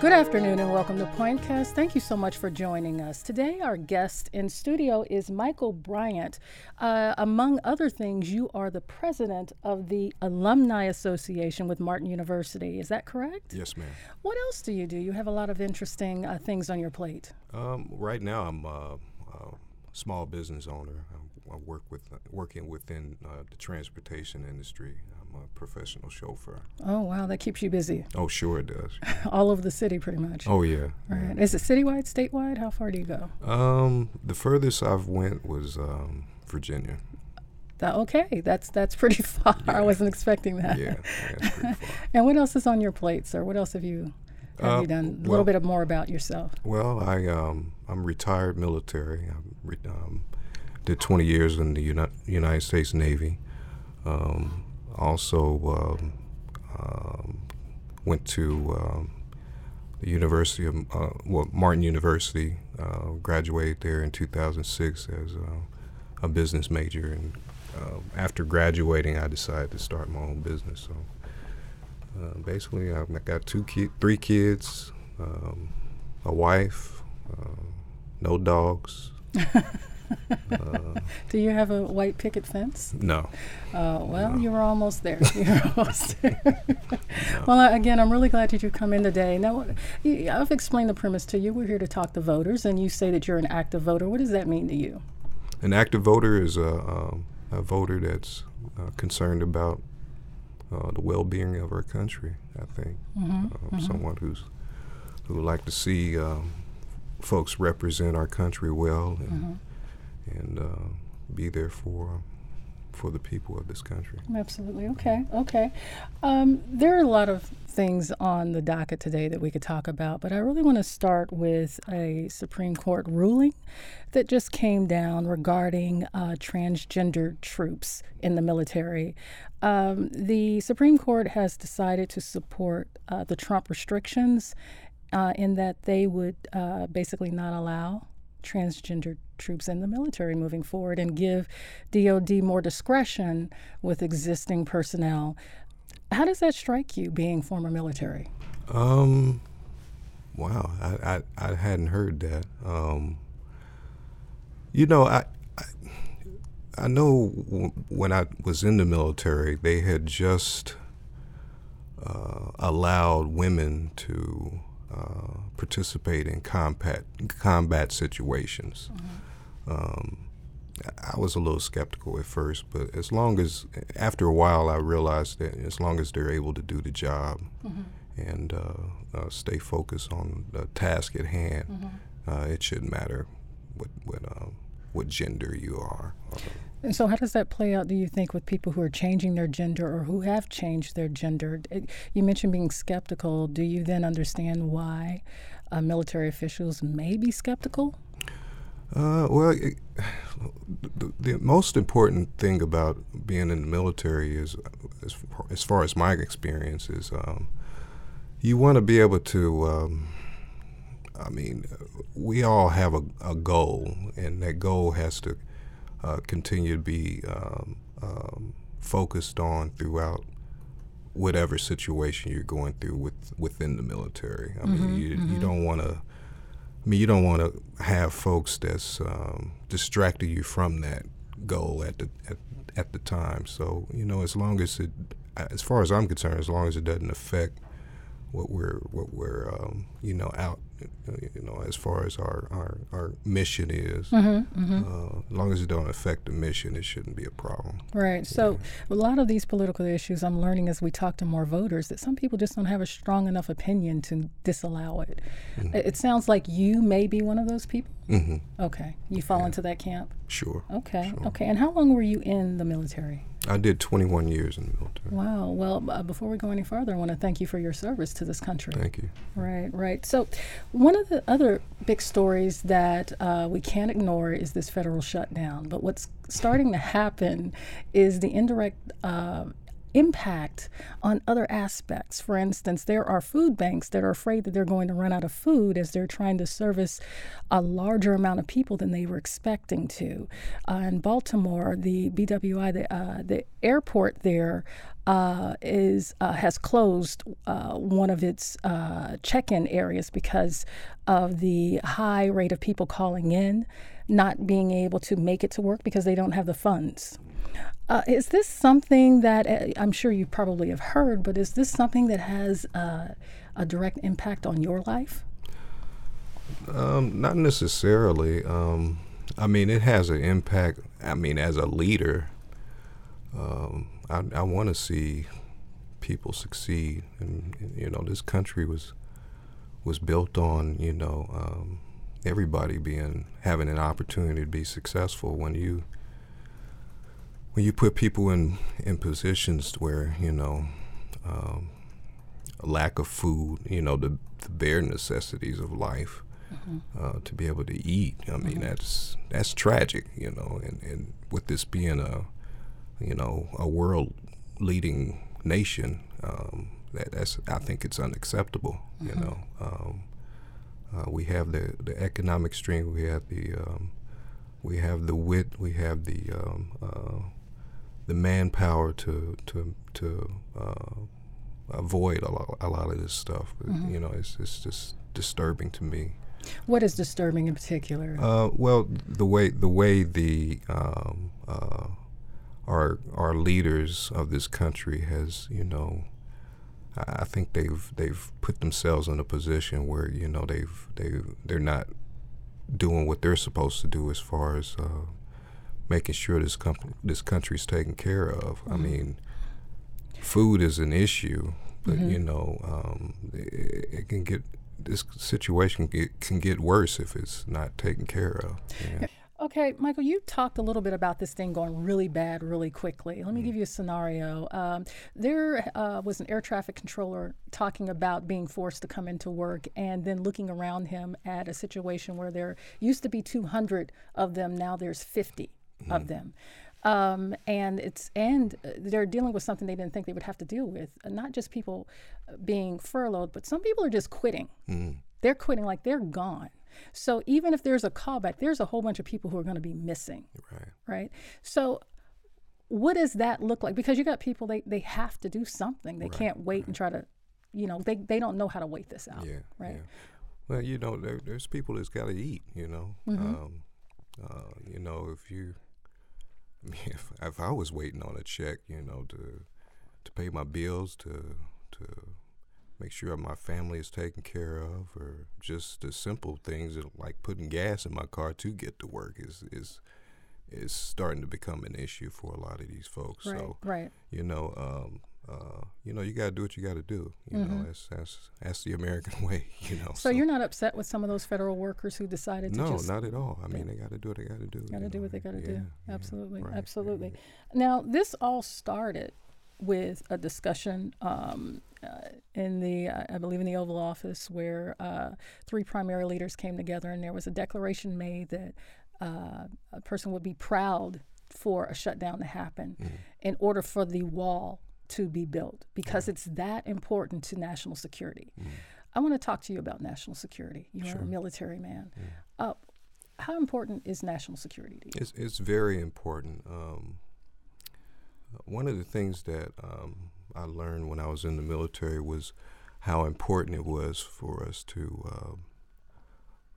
Good afternoon and welcome to Pointcast. Thank you so much for joining us. Today, our guest in studio is Michael Bryant. Uh, among other things, you are the president of the Alumni Association with Martin University. Is that correct? Yes, ma'am. What else do you do? You have a lot of interesting uh, things on your plate. Um, right now, I'm a, a small business owner. I work with working within uh, the transportation industry. I'm a professional chauffeur. Oh wow, that keeps you busy. Oh sure it does. All over the city, pretty much. Oh yeah. Right. Yeah. Is it citywide, statewide? How far do you go? Um, the furthest I've went was um, Virginia. That, okay, that's that's pretty far. Yeah. I wasn't expecting that. Yeah, yeah and what else is on your plate, sir? What else have you have uh, you done? A well, little bit more about yourself. Well, I um, I'm retired military. I re- um, did 20 years in the Uni- United States Navy. Um, also um, um, went to um, the University of uh, well, Martin University. Uh, graduated there in 2006 as a business major, and uh, after graduating, I decided to start my own business. So uh, basically, I've got two ki- three kids, um, a wife, uh, no dogs. Do you have a white picket fence? No. Uh, well, no. you were almost there. You were almost there. no. Well, again, I'm really glad that you've come in today. Now, I've explained the premise to you. We're here to talk to voters, and you say that you're an active voter. What does that mean to you? An active voter is a, um, a voter that's uh, concerned about uh, the well-being of our country. I think mm-hmm, mm-hmm. someone who's who would like to see um, folks represent our country well and, mm-hmm and uh, be there for for the people of this country. Absolutely. Okay. Okay. Um, there are a lot of things on the docket today that we could talk about, but I really want to start with a Supreme Court ruling that just came down regarding uh, transgender troops in the military. Um, the Supreme Court has decided to support uh, the Trump restrictions uh, in that they would uh, basically not allow transgender troops in the military moving forward and give DOD more discretion with existing personnel. How does that strike you, being former military? Um, wow, I, I, I hadn't heard that. Um, you know, I, I, I know w- when I was in the military, they had just uh, allowed women to uh, participate in combat combat situations. Mm-hmm. Um, I was a little skeptical at first, but as long as after a while, I realized that as long as they're able to do the job mm-hmm. and uh, uh, stay focused on the task at hand, mm-hmm. Uh, it shouldn't matter what what uh, what gender you are. And so, how does that play out, do you think, with people who are changing their gender or who have changed their gender? You mentioned being skeptical. Do you then understand why uh, military officials may be skeptical? Uh, well, it, the, the, most important thing about being in the military is, as, as far as my experience, is um, you want to be able to. Um, I mean, we all have a, a goal, and that goal has to uh, continue to be um, um, focused on throughout whatever situation you're going through with within the military. I mm-hmm, mean, you, mm-hmm. you don't want to. I mean, you don't want to have folks that's um, distracting you from that goal at the at, at the time. So you know, as long as it, as far as I'm concerned, as long as it doesn't affect what we're what we're um, you know out you know as far as our our, our mission is mm-hmm, mm-hmm. Uh, as long as it don't affect the mission it shouldn't be a problem right so yeah. a lot of these political issues i'm learning as we talk to more voters that some people just don't have a strong enough opinion to disallow it mm-hmm. it sounds like you may be one of those people mm-hmm. okay you fall yeah. into that camp sure okay sure. okay and how long were you in the military I did 21 years in the military. Wow. Well, uh, before we go any further, I want to thank you for your service to this country. Thank you. Right, right. So, one of the other big stories that uh, we can't ignore is this federal shutdown. But what's starting to happen is the indirect uh, impact on other aspects. For instance, there are food banks that are afraid that they're going to run out of food as they're trying to service a larger amount of people than they were expecting to. Uh, in Baltimore, the BWI, the, uh, the airport there, uh, is uh, has closed uh, one of its uh, check-in areas because of the high rate of people calling in, not being able to make it to work because they don't have the funds. Uh, is this something that uh, I'm sure you probably have heard, but is this something that has a direct impact on your life? Um, not necessarily. Um, I mean, it has an impact. I mean, as a leader, um, I, I want to see people succeed, and you know, this country was was built on you know um, everybody being having an opportunity to be successful. When you when you put people in in positions where you know um, lack of food, you know the, the bare necessities of life, mm-hmm. uh, to be able to eat. I mean mm-hmm. that's that's tragic, you know. And, and with this being a you know a world leading nation, um, that, that's I think it's unacceptable. Mm-hmm. You know, um, uh, we have the the economic strength, we have the um, we have the wit, we have the um, uh, the manpower to to to uh, avoid a lot, a lot of this stuff. Mm-hmm. You know, it's it's just disturbing to me. What is disturbing in particular? Uh, well, the way the way the um, uh, our leaders of this country has, you know, I, think they've they've put themselves in a position where you know they've they they're not doing what they're supposed to do as far as uh, making sure this com- this country's taken care of. Mm-hmm. I mean, food is an issue, but mm-hmm. you know, um, it, it, can get this situation get, can get worse if it's not taken care of. Yeah. Okay, Michael, you talked a little bit about this thing going really bad really quickly. Let me mm-hmm. give you a scenario. Um, there uh, was an air traffic controller talking about being forced to come into work and then looking around him at a situation where there used to be 200 of them, now there's 50 mm-hmm. of them. Um, and it's and uh, they're dealing with something they didn't think they would have to deal with. Uh, not just people uh, being furloughed, but some people are just quitting. Mm-hmm. They're quitting like they're gone. So even if there's a callback, there's a whole bunch of people who are going to be missing. Right. Right. So what does that look like? Because you got people they they have to do something. They right, can't wait right. and try to, you know, they they don't know how to wait this out. Yeah. Right. Yeah. Well, you know, there, there's people that's got to eat. You know. Mm-hmm. Um, uh, you know, if you if, if I was waiting on a check, you know, to to pay my bills, to to make sure my family is taken care of, or just the simple things like putting gas in my car to get to work is is is starting to become an issue for a lot of these folks. Right, so, right. you know, um, uh, you know, you got to do what you got to do. You mm-hmm. know, that's, that's that's the American way. You know. So, so, you're not upset with some of those federal workers who decided to no, just not at all. I mean, they got to do what they got to do. Got to do what they got to yeah, do. Absolutely, yeah, right, absolutely. Right. Now, this all started with a discussion um, uh, in the, uh, I believe, in the Oval Office, where uh, three primary leaders came together, and there was a declaration made that uh, a person would be proud for a shutdown to happen mm. in order for the wall to be built because it's that important to national security. Mm. I want to talk to you about national security. You're sure. a military man. Uh, how important is national security to you? It's, it's very important. Um, one of the things that um, I learned when I was in the military was how important it was for us to, uh,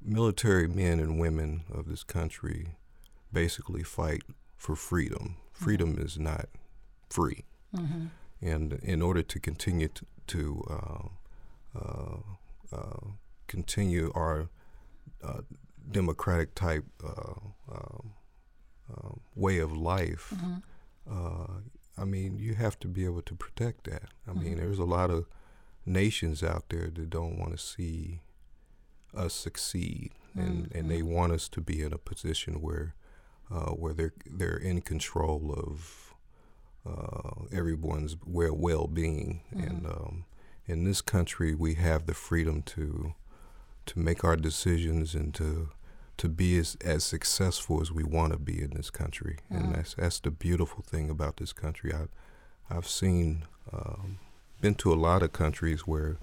military men and women of this country, basically fight for freedom. Freedom mm-hmm. is not free. Mm-hmm. And in order to continue to, to uh, uh, uh continue our uh, democratic type uh, um, um, way of life, mm-hmm. I mean, you have to be able to protect that. I mm-hmm. mean, there's a lot of nations out there that don't want to see us succeed, and, mm-hmm. and they want us to be in a position where uh, where they're they're in control of uh, everyone's well well being. Mm-hmm. And um, in this country, we have the freedom to to make our decisions and to to be as, as successful as we want to be in this country. Mm-hmm. And that's that's the beautiful thing about this country. I I've seen, um, been to a lot of countries where,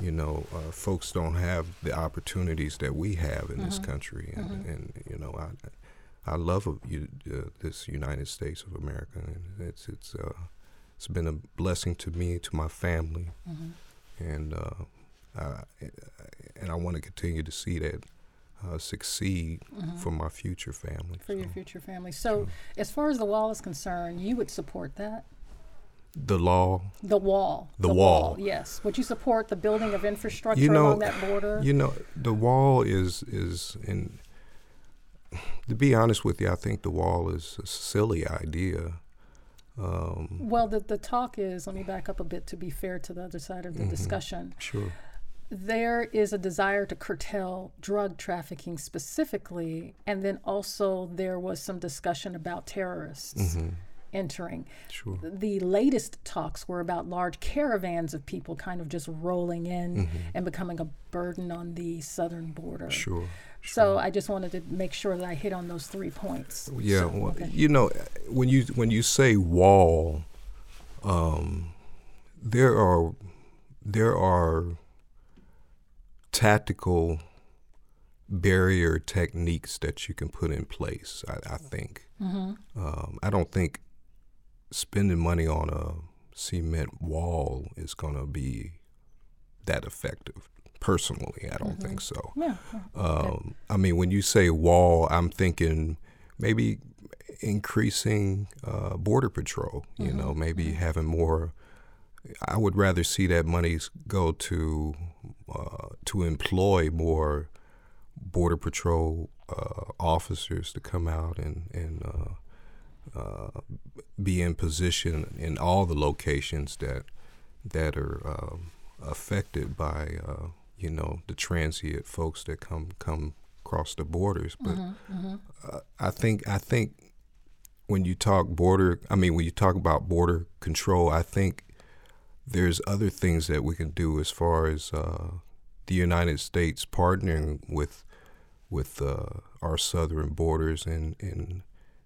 you know, uh, folks don't have the opportunities that we have in mm-hmm. this country, and, mm-hmm. and, you know, I, I love you, uh, this United States of America, and it's it's uh, it's been a blessing to me, to my family, mm-hmm. and uh, I, and I want to continue to see that uh, succeed mm-hmm. for my future family. For so. your future family. So, as far as the wall is concerned, you would support that? The law. The wall. The, the wall. wall. Yes. Would you support the building of infrastructure you know, along that border? You know, the wall is is in. To be honest with you, I think the wall is a silly idea. Um, well, the the talk is. Let me back up a bit to be fair to the other side of the mm-hmm, discussion. Sure there is a desire to curtail drug trafficking specifically, and then also there was some discussion about terrorists mm-hmm. entering. Sure. The latest talks were about large caravans of people kind of just rolling in mm-hmm. and becoming a burden on the southern border. Sure. So I just wanted to make sure that I hit on those three points. Yeah, so, well, okay. you know, when you when you say wall, um, there are there are tactical barrier techniques that you can put in place. I, I think. Mm-hmm. Um, I don't think spending money on a cement wall is going to be that effective. Personally, I don't mm-hmm. think so. Yeah. Um, I mean, when you say wall, I'm thinking maybe increasing uh, border patrol. You mm-hmm. know, maybe mm-hmm. having more. I would rather see that money go to uh, to employ more border patrol uh, officers to come out and and uh, uh be in position in all the locations that that are um, affected by uh, you know the transient folks that come come across the borders. But mm-hmm, mm-hmm. Uh, I think I think when you talk border, I mean when you talk about border control, I think there's other things that we can do as far as uh, the United States partnering with with uh, our southern borders and in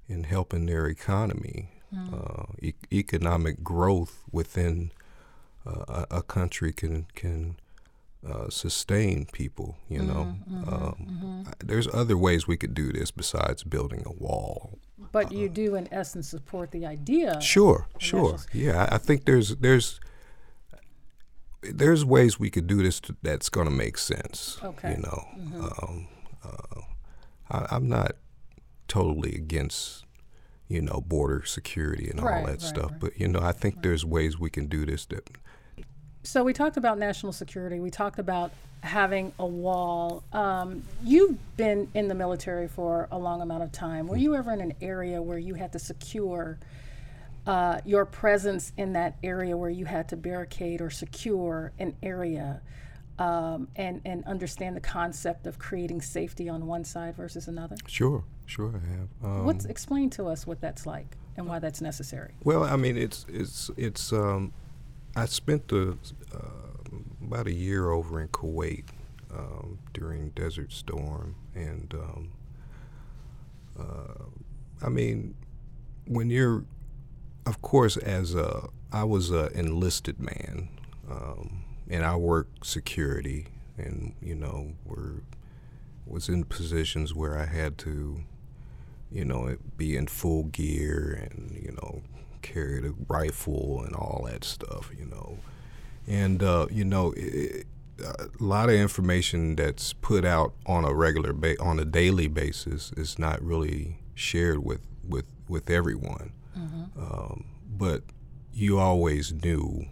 in helping their economy, mm. uh, e- economic growth within uh, a, a, country can can uh, sustain people. You mm-hmm, know, mm-hmm, um, mm-hmm. there's other ways we could do this besides building a wall. But you do, in essence, support the idea. Sure, sure, yeah. I think there's there's there's ways we could do this to, that's going to make sense. Okay. You know, mm-hmm. um, uh, I, am not totally against you know border security and right, all that right, stuff, right. but you know, I think there's ways we can do this that. So we talked about national security. We talked about having a wall. Um, you've been in the military for a long amount of time. Were mm-hmm. you ever in an area where you had to secure? Uh, your presence in that area where you had to barricade or secure an area um, and, and understand the concept of creating safety on one side versus another? Sure, sure, I have. Um, What's explain to us what that's like and why that's necessary? Well, I mean, it's it's it's. Um, I spent the uh, about a year over in Kuwait um, during Desert Storm, and um, uh, I mean, when you're of course, as a I was an enlisted man, um, and I worked security, and you know, were was in positions where I had to, you know, be in full gear and you know, carry the rifle and all that stuff, you know, and uh, you know. It, a lot of information that's put out on a regular ba- on a daily basis is not really shared with with with everyone Mm-hmm. Um, but you always knew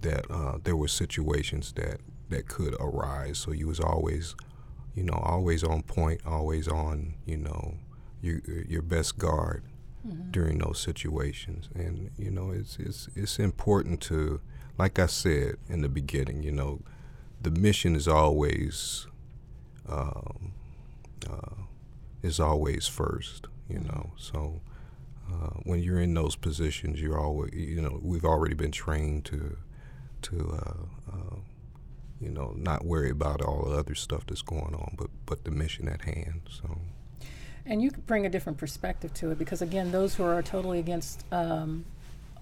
that uh, there were situations that, that could arise. So you was always, you know, always on point, always on, you know, your your best guard mm-hmm. during those situations. And you know, it's it's it's important to, like I said in the beginning, you know, the mission is always um, uh, is always first. You mm-hmm. know, so uh, when you're in those positions, you're always, you know, we've already been trained to, to, uh, uh, you know, not worry about all the other stuff that's going on, but but the mission at hand. So. And you bring a different perspective to it because again, those who are totally against um,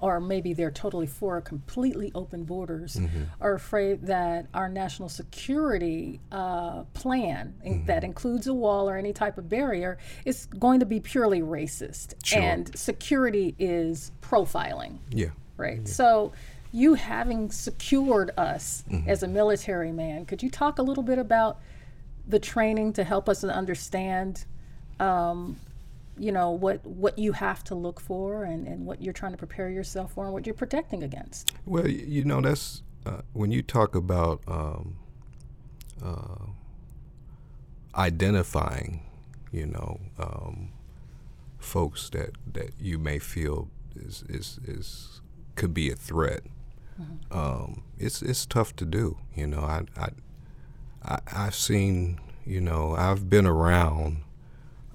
or maybe they're totally for completely open borders, mm-hmm. are afraid that our national security uh, plan mm-hmm. that includes a wall or any type of barrier is going to be purely racist. Sure. And security is profiling. Yeah. Right. Yeah. So, you having secured us mm-hmm. as a military man, could you talk a little bit about the training to help us understand? Um, you know what what you have to look for and, and what you're trying to prepare yourself for and what you're protecting against well you know that's uh, when you talk about um, uh, identifying you know um, folks that that you may feel is is, is could be a threat mm-hmm. um, it's it's tough to do you know I, I I I've seen you know I've been around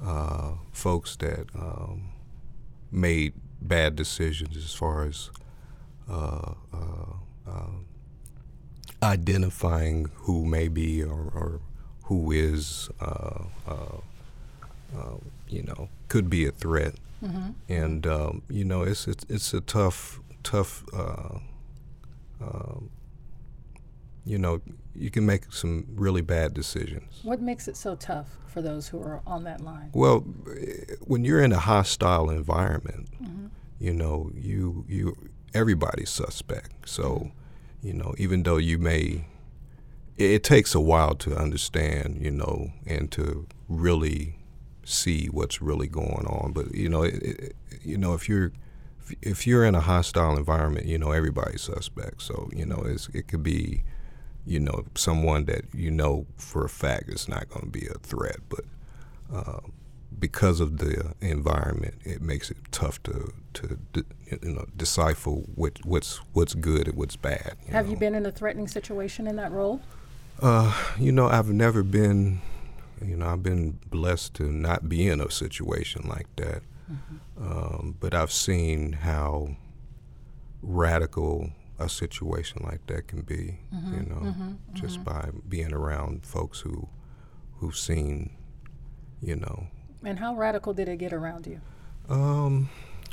uh, folks that um, made bad decisions as far as uh, uh, uh identifying who may be or, or who is, uh, you know, could be a threat. Mm-hmm. And um, you know, it's, it's it's a tough tough. You know, you can make some really bad decisions. What makes it so tough for those who are on that line? Well, when you're in a hostile environment, mm-hmm. you know, you you everybody's suspect. So, mm-hmm. you know, even though you may it, it takes a while to understand, you know, and to really see what's really going on, but you know, it, it, you know, if you're if you're in a hostile environment, you know everybody's suspect. So you know it could be you know, someone that you know for a fact is not going to be a threat, but uh, because of the environment, it makes it tough to to you know decipher what, what's what's good and what's bad. You Have know? you been in a threatening situation in that role? Uh, you know, I've never been. You know, I've been blessed to not be in a situation like that. Mm-hmm. Um, but I've seen how radical a situation like that can be, mm-hmm, you know, mm-hmm, just mm-hmm. by being around folks who who've seen, you know. And how radical did it get around you? Um,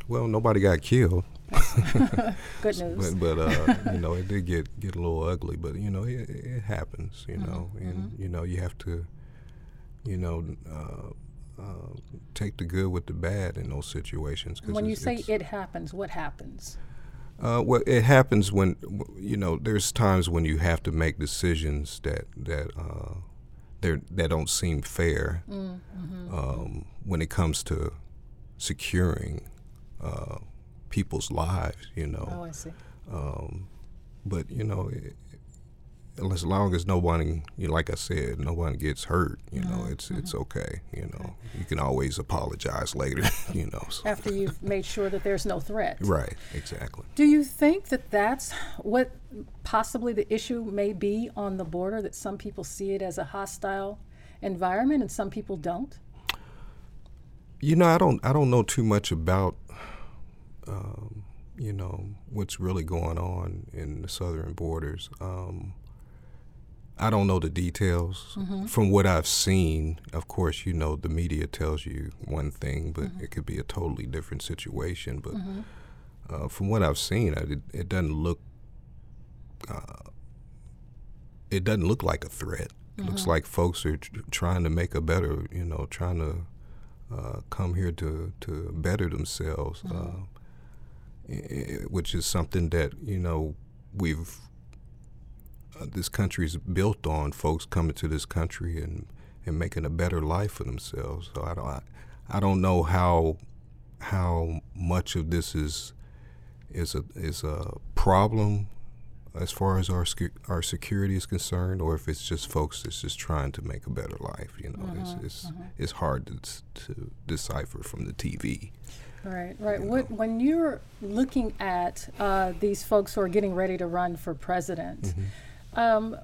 well, nobody got killed. Good news. but, but uh, you know, it did get get a little ugly. But you know, it, it happens. You mm-hmm, know, and mm-hmm. you know, you have to, you know. Uh, uh, take the good with the bad in those situations. when you say it happens, what happens? Uh, well, it happens when you know. There's times when you have to make decisions that that uh, that don't seem fair. Mm, mm-hmm. Um, when it comes to securing uh, people's lives, you know. Oh, I see. Um, but you know, it, as long as nobody, you know, like I said, no one gets hurt, you know, it's mm-hmm. it's okay. You know, you can always apologize later. You know, so. after you've made sure that there's no threat. Right. Exactly. Do you think that that's what possibly the issue may be on the border? That some people see it as a hostile environment and some people don't. You know, I don't. I don't know too much about. Um, you know what's really going on in the southern borders. Um, I don't know the details. Mm-hmm. From what I've seen, of course, you know, the media tells you one thing, but mm-hmm. it could be a totally different situation. But mm-hmm. uh, from what I've seen, it, it doesn't look. Uh, it doesn't look like a threat. It looks mm-hmm. like folks are tr- trying to make a better, you know, trying to uh, come here to to better themselves, mm-hmm. uh, which is something that you know we've uh, this country is built on folks coming to this country and, and making a better life for themselves. So I don't I, I don't know how how much of this is is a is a problem as far as our our security is concerned, or if it's just folks that's just trying to make a better life. You know, it's mm-hmm, it's, mm-hmm. it's hard to, to decipher from the TV. Right, right. What, when you're looking at uh, these folks who are getting ready to run for president. Mm-hmm um,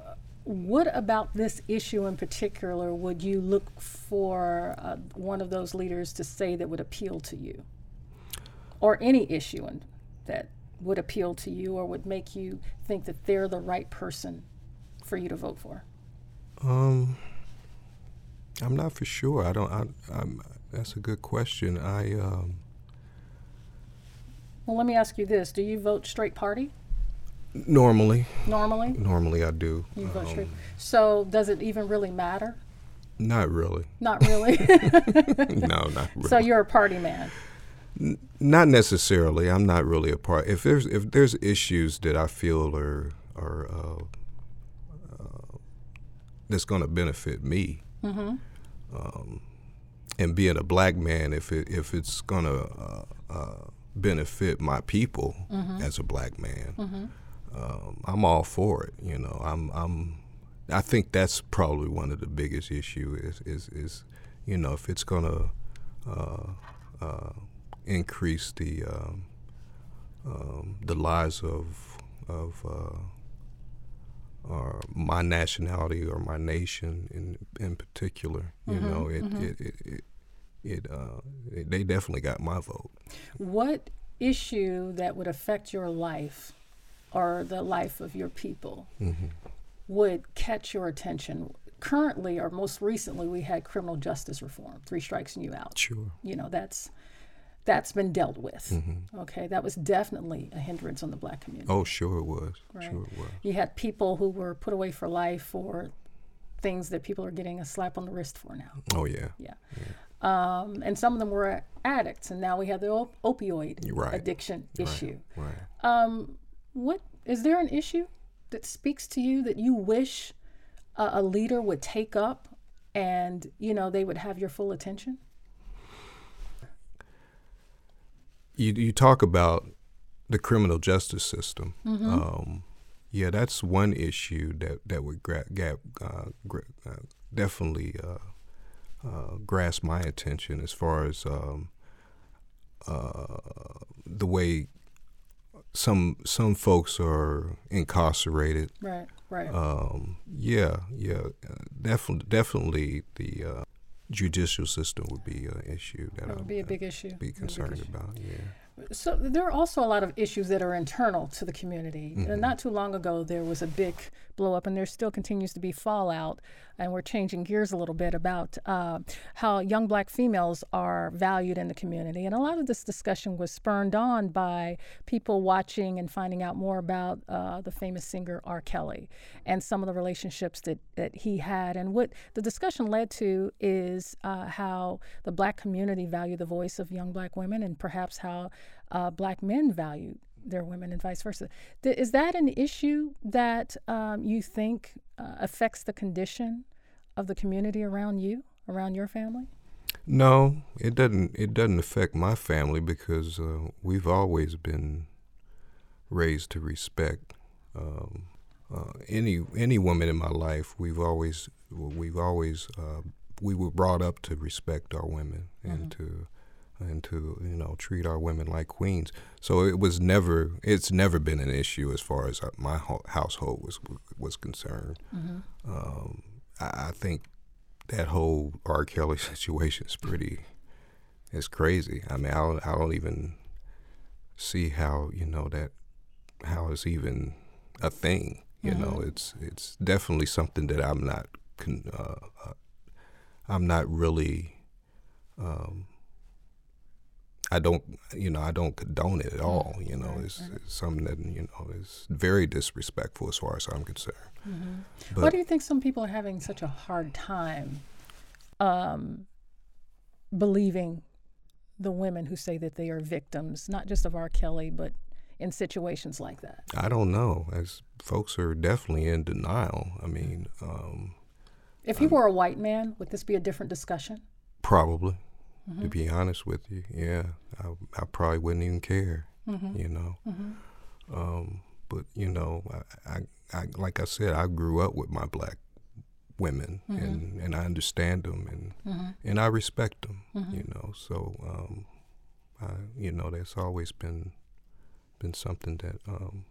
what about this issue in particular would you look for uh, one of those leaders to say that would appeal to you? Or any issue in, that would appeal to you or would make you think that they're the right person for you to vote for? Um, I'm not for sure. I don't. I, I'm, that's a good question. I um, Well, let me ask you this: Do you vote straight party Normally, normally? normally I do. You straight. Um, So does it even really matter? Not really. Not really. no, not really. so you're a party man. Not necessarily. I'm not really a part. If there's if there's issues that I feel are are uh, uh, that's going to benefit me, um, and being a black man, if it if it's going to uh, uh, benefit my people as a black man, um, I'm all for it. You know, I'm I'm. I think that's probably one of the biggest issue is is, is you know if it's going to uh, uh, increase the um, um, the lives of of uh, or my nationality or my nation in in particular. You know, it it it, it, it, uh, it they definitely got my vote. What issue that would affect your life or the life of your people would catch your attention? Currently, or most recently, we had criminal justice reform, three strikes and you out. Sure. You know, that's that's been dealt with. Okay, that was definitely a hindrance on the black community. Oh, sure it was. Right. Sure it was. You had people who were put away for life for things that people are getting a slap on the wrist for now. Oh yeah. Yeah. Um, and some of them were addicts, and now we have the op- opioid Right. addiction issue. Right. Um, what is there an issue that speaks to you that you wish a, a leader would take up, and you know they would have your full attention? You you talk about the criminal justice system. Um, yeah, that's one issue that that would gra- uh, gra- uh, definitely uh, uh, grasp my attention as far as um, uh, the way some some folks are incarcerated. Right. Right. Um, yeah, yeah, definitely, definitely the uh, judicial system would be an issue that, would be a big issue. be be big concerned issue. about. Yeah. So there are also a lot of issues that are internal to the community. Uh, Mm-hmm. Not too long ago, there was a big blow up, and there still continues to be fallout. And we're changing gears a little bit about uh, how young black females are valued in the community. And a lot of this discussion was spurned on by people watching and finding out more about uh, the famous singer R. Kelly and some of the relationships that, that he had. And what the discussion led to is uh, how the black community valued the voice of young black women and perhaps how uh, black men value their women and vice versa. Th- is that an issue that um, you think uh, affects the condition of the community around you, around your family? No, it doesn't. It doesn't affect my family because uh, we've always been raised to respect um, uh, any any woman in my life. We've always we've always uh, we were brought up to respect our women and to and to you know treat our women like queens. So it was never it's never been an issue as far as uh, my ho- household was was concerned. Um, I, I think that whole R. Kelly situation is pretty it's crazy. I mean, I don't, I don't even see how you know that how it's even a thing. You know, it's it's definitely something that I'm not con, uh, uh, I'm not really um, I don't you know I don't condone it at all. You know, it's, it's something that you know is very disrespectful as far as I'm concerned. Why But- do you think some people are having such a hard time um, believing the women who say that they are victims, not just of R. Kelly, but in situations like that? I don't know. As folks are definitely in denial. I mean, um, If he were a white man, would this be a different discussion? Probably, to be honest with you, yeah, I, I probably wouldn't even care, you know. Um, but you know, I, I, I, like I said, I grew up with my black women, and, and I understand them, and and I respect them, you know. So, um, I, you know, that's always been been something that um,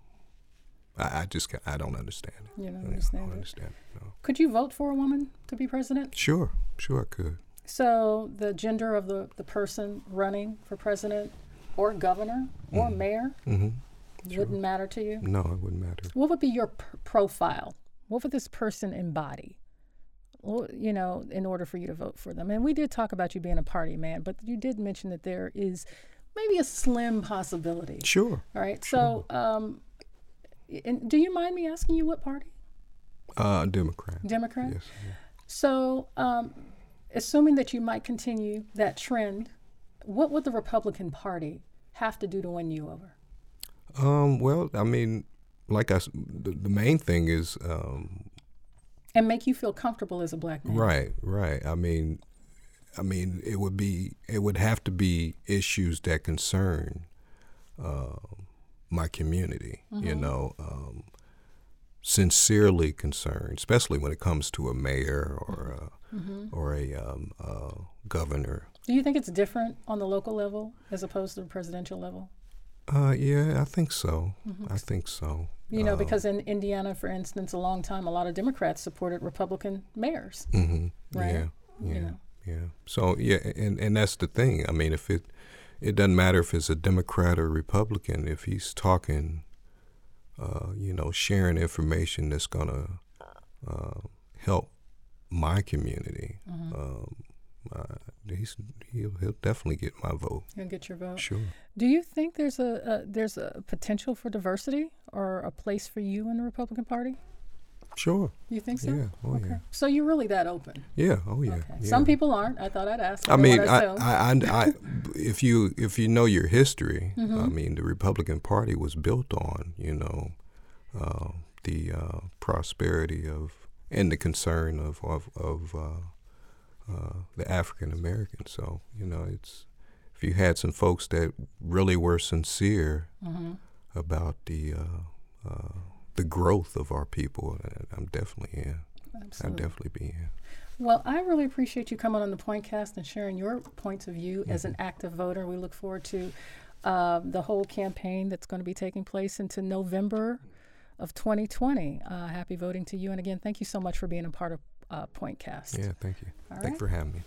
I, I just I don't understand it. You don't Yeah, I understand don't it. understand it. No. Could you vote for a woman to be president? Sure, sure, I could. So the gender of the, the person running for president or governor or mayor hmm wouldn't matter to you? No, it wouldn't matter. What would be your p- profile? What would this person embody? Well, you know, in order for you to vote for them. And we did talk about you being a party man, but you did mention that there is maybe a slim possibility. Sure. All right. So, um, and do you mind me asking you what party? Uh, Democrat. Democrat. Yes. So, um, assuming that you might continue that trend, what would the Republican Party have to do to win you over? Um, well, I mean, like I, the, the main thing is, um, And make you feel comfortable as a black man. right, right. I mean, I mean, it would be, it would have to be issues that concern uh, my community. You know, um, sincerely concerned, especially when it comes to a mayor or a, or a um, uh, governor. Do you think it's different on the local level as opposed to the presidential level? Uh, yeah, I think so. I think so. You know, Uh, because in Indiana, for instance, a long time, a lot of Democrats supported Republican mayors. hmm Right. Yeah, You yeah, know. yeah. So yeah, and and that's the thing. I mean, if it it doesn't matter if it's a Democrat or Republican, if he's talking, uh, you know, sharing information that's gonna uh, help my community, Mm-hmm. um, uh, he's he'll he'll definitely get my vote. He'll get your vote. Sure. Do you think there's a, a there's a potential for diversity or a place for you in the Republican Party? Sure. You think so? Yeah. Oh okay. yeah. So you're really that open? Yeah. Oh yeah. Okay. yeah. Some people aren't. I thought I'd ask. I mean, I. I, I, I, if you if you know your history, Mm-hmm. I mean, the Republican Party was built on you know uh, the uh, prosperity of and the concern of of, of uh, uh, the African Americans. So you know, it's if you had some folks that really were sincere Mm-hmm. about the uh, uh, the growth of our people, uh, I'm definitely in. Absolutely. I'd definitely be in. Well, I really appreciate you coming on the Pointcast and sharing your points of view as Mm-hmm. an active voter. We look forward to uh, the whole campaign that's going to be taking place into November of 2020. Uh, happy voting to you. And again, thank you so much for being a part of uh, Pointcast. Yeah, thank you. All Thank right. you for having me.